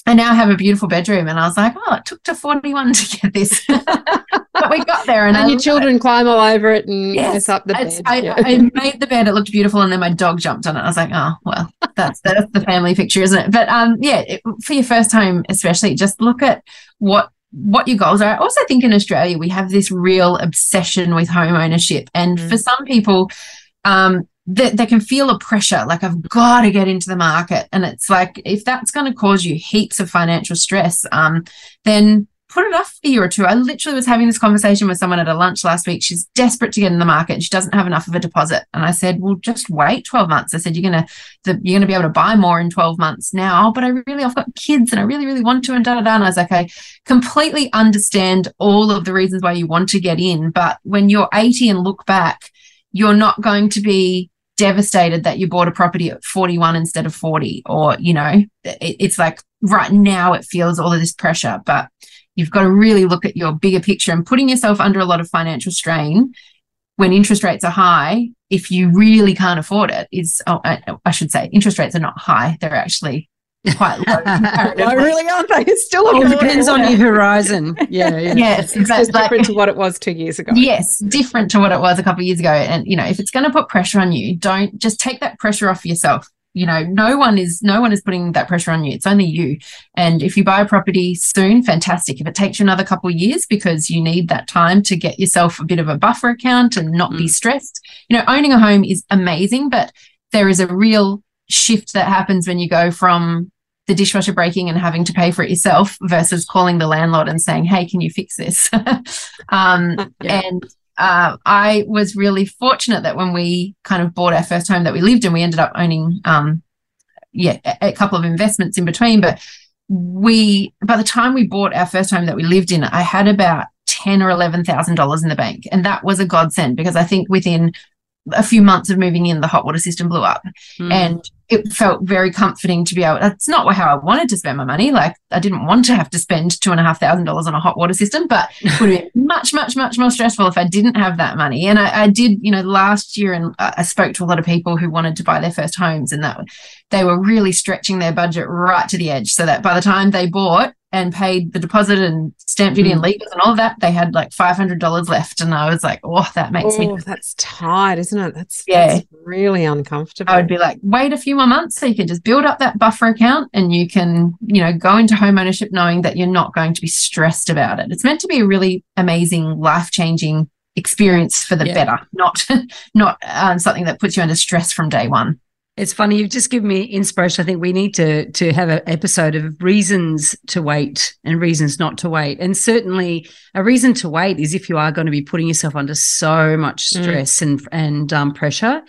I now have a beautiful bedroom, and I was like, "Oh, it took to forty-one to get this, *laughs* but we got there." And, and your children it. climb all over it and yes, mess up the bed. I, yeah. I, made the bed; it looked beautiful, and then my dog jumped on it. I was like, "Oh, well, that's that's the family picture, isn't it?" But um, yeah, it, for your first home, especially, just look at what what your goals are. I also think in Australia we have this real obsession with home ownership, and mm. for some people, um, that they can feel a pressure like I've got to get into the market. And it's like, if that's going to cause you heaps of financial stress, um, then put it off a year or two. I literally was having this conversation with someone at a lunch last week. She's desperate to get in the market. and She doesn't have enough of a deposit. And I said, well, just wait 12 months. I said, you're going to, you're going to be able to buy more in 12 months now, but I really, I've got kids and I really, really want to and da, da, da. And I was like, I completely understand all of the reasons why you want to get in. But when you're 80 and look back, you're not going to be devastated that you bought a property at 41 instead of 40 or you know it, it's like right now it feels all of this pressure but you've got to really look at your bigger picture and putting yourself under a lot of financial strain when interest rates are high if you really can't afford it is oh, I, I should say interest rates are not high they're actually *laughs* quite low. *laughs* I really aren't they? It's still It a all depends on your horizon. *laughs* Yeah, yeah. Yes, It's exactly. just different to what it was two years ago. Yes, different to what it was a couple of years ago. And you know, if it's going to put pressure on you, don't just take that pressure off yourself. You know, no one is no one is putting that pressure on you. It's only you. And if you buy a property soon, fantastic. If it takes you another couple of years because you need that time to get yourself a bit of a buffer account and not be Mm. stressed, you know, owning a home is amazing, but there is a real shift that happens when you go from the dishwasher breaking and having to pay for it yourself versus calling the landlord and saying, "Hey, can you fix this?" *laughs* um, *laughs* Yeah. And uh, I was really fortunate that when we kind of bought our first home that we lived in, we ended up owning, um, yeah, a, a couple of investments in between. But we, by the time we bought our first home that we lived in, I had about ten or eleven thousand dollars in the bank, and that was a godsend because I think within a few months of moving in, the hot water system blew up Mm. and it felt very comforting to be able that's not how i wanted to spend my money. Like i didn't want to have to spend two and a half thousand dollars on a hot water system but it *laughs* would have been much much much more stressful if i didn't have that money. And i, I did you know last year and I I spoke to a lot of people who wanted to buy their first homes and that they were really stretching their budget right to the edge so that by the time they bought and paid the deposit and stamp duty and legals and all of that they had like $500 left and i was like oh that makes me Oh, that's tight, isn't it? That's, Yeah. that's really uncomfortable. I would be like, wait a few more months so you can just build up that buffer account and you can, you know, go into home ownership knowing that you're not going to be stressed about it. It's meant to be a really amazing, life changing experience for the Yeah. better, not *laughs* not um, something that puts you under stress from day one. It's funny. You've just given me inspiration. I think we need to to have an episode of reasons to wait and reasons not to wait. And certainly, a reason to wait is if you are going to be putting yourself under so much Mm. stress and and um, pressure.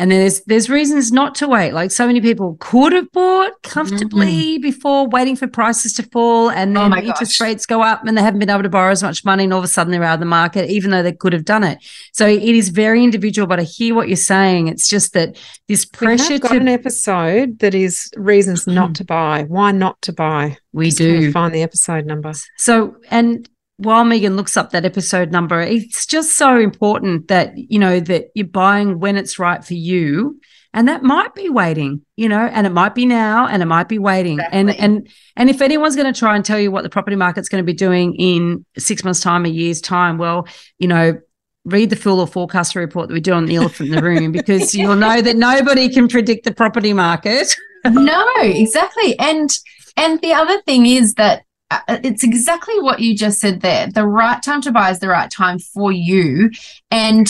And there's there's reasons not to wait. Like so many people could have bought comfortably mm-hmm. before waiting for prices to fall, and Oh then my interest gosh. rates go up, and they haven't been able to borrow as much money, and all of a sudden they're out of the market, even though they could have done it. So it is very individual. But I hear what you're saying. It's just that this pressure got to an episode that is reasons not hmm. to buy. Why not to buy? we Just do. find the episode number. So, and while Megan looks up that episode number, it's just so important that, you know, that you're buying when it's right for you. And that might be waiting, you know, and it might be now and it might be waiting. And Exactly. and and if anyone's going to try and tell you what the property market's going to be doing in six months' time, a year's time, well, you know, read the full or forecaster report that we do on the elephant in the room *laughs* because you'll know that nobody can predict the property market. no, exactly. And and the other thing is that it's exactly what you just said there. The right time to buy is the right time for you. And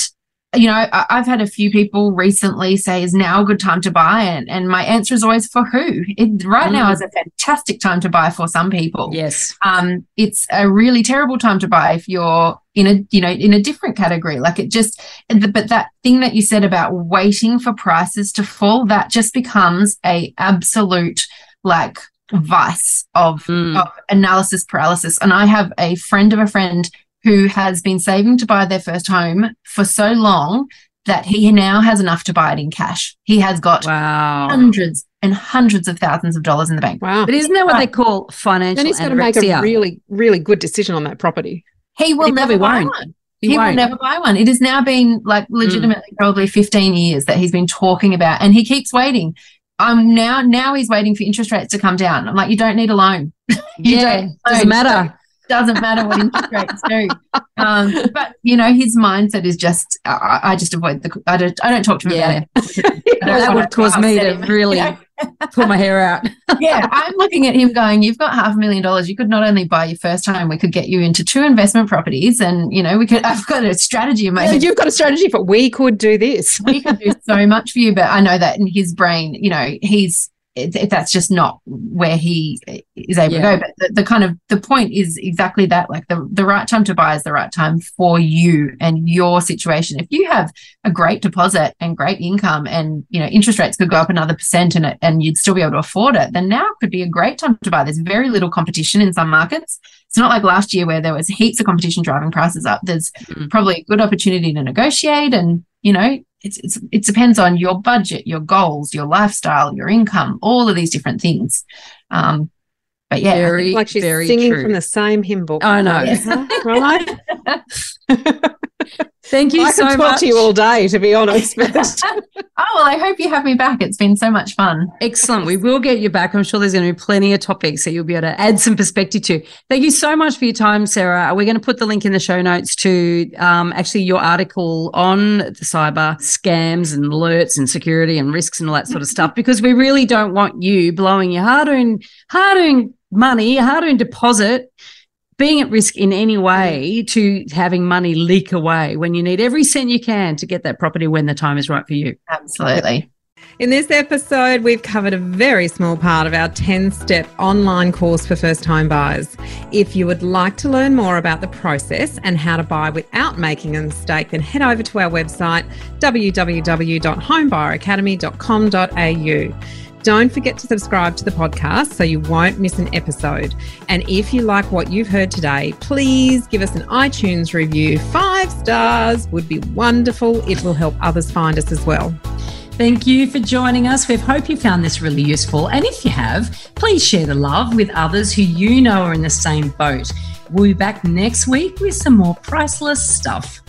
you know, I've had a few people recently say, "Is now a good time to buy?" And and my answer is always for who. It, right now Mm. is a fantastic time to buy for some people. Yes. um, it's a really terrible time to buy if you're in a you know in a different category like it just but that thing that you said about waiting for prices to fall that just becomes a absolute like vice of, Mm. of analysis paralysis and i have a friend of a friend who has been saving to buy their first home for so long that he now has enough to buy it in cash he has got Wow. hundreds and hundreds of thousands of dollars in the bank Wow. But isn't that what they call financial Then he's got to make a really, really good decision on that property. he will He never buy won't. one He he, will won't. never buy one. It has now been like legitimately probably 15 years that he's been talking about, and he keeps waiting. I'm now now he's waiting for interest rates to come down. I'm like, you don't need a loan. *laughs* You yeah, don't doesn't matter. Doesn't matter what interest rates do. Um, but you know, his mindset is just I, I just avoid the I don't I don't talk to him Yeah. about it. *laughs* That would cause me to him, really you know? pull my hair out. *laughs* yeah, I'm looking at him going, You've got half a million dollars. You could not only buy your first home, we could get you into two investment properties. And, you know, we could, I've got a strategy in my Yeah, head. you've got a strategy, but we could do this. we could do so much for you, but I know that in his brain, you know, he's it- that's just not where he is able Yeah. to go. But the, the kind of the point is exactly that. Like the the right time to buy is the right time for you and your situation. If you have a great deposit and great income, and you know interest rates could go up another percent, and it and you'd still be able to afford it, then now could be a great time to buy. There's very little competition in some markets. It's not like last year where there was heaps of competition driving prices up. There's Mhm. probably a good opportunity to negotiate and you know it's, it's it depends on your budget your goals your lifestyle your income all of these different things um but yeah Very, Like she's very singing true. from the same hymn book. I know. Uh-huh, *laughs* right? *laughs* *laughs* Thank you I so could talk much. to you all day, to be honest. But *laughs* oh, well, I hope you have me back. It's been so much fun. Excellent. We will get you back. I'm sure there's going to be plenty of topics that you'll be able to add some perspective to. Thank you so much for your time, Sarah. We're going to put the link in the show notes to um, actually your article on the cyber scams and alerts and security and risks and all that sort of stuff, because we really don't want you blowing your hard earned, hard earned money, hard earned deposit being at risk in any way mm. to having money leak away when you need every cent you can to get that property when the time is right for you. Absolutely. in this episode, we've covered a very small part of our 10 step online course for first home buyers. If you would like to learn more about the process and how to buy without making a mistake, then head over to our website www.homebuyeracademy.com.au. Don't forget to subscribe to the podcast so you won't miss an episode. And if you like what you've heard today, please give us an iTunes review. Five stars would be wonderful. It will help others find us as well. Thank you for joining us. We hope you found this really useful. And if you have, please share the love with others who you know are in the same boat. We'll be back next week with some more priceless stuff.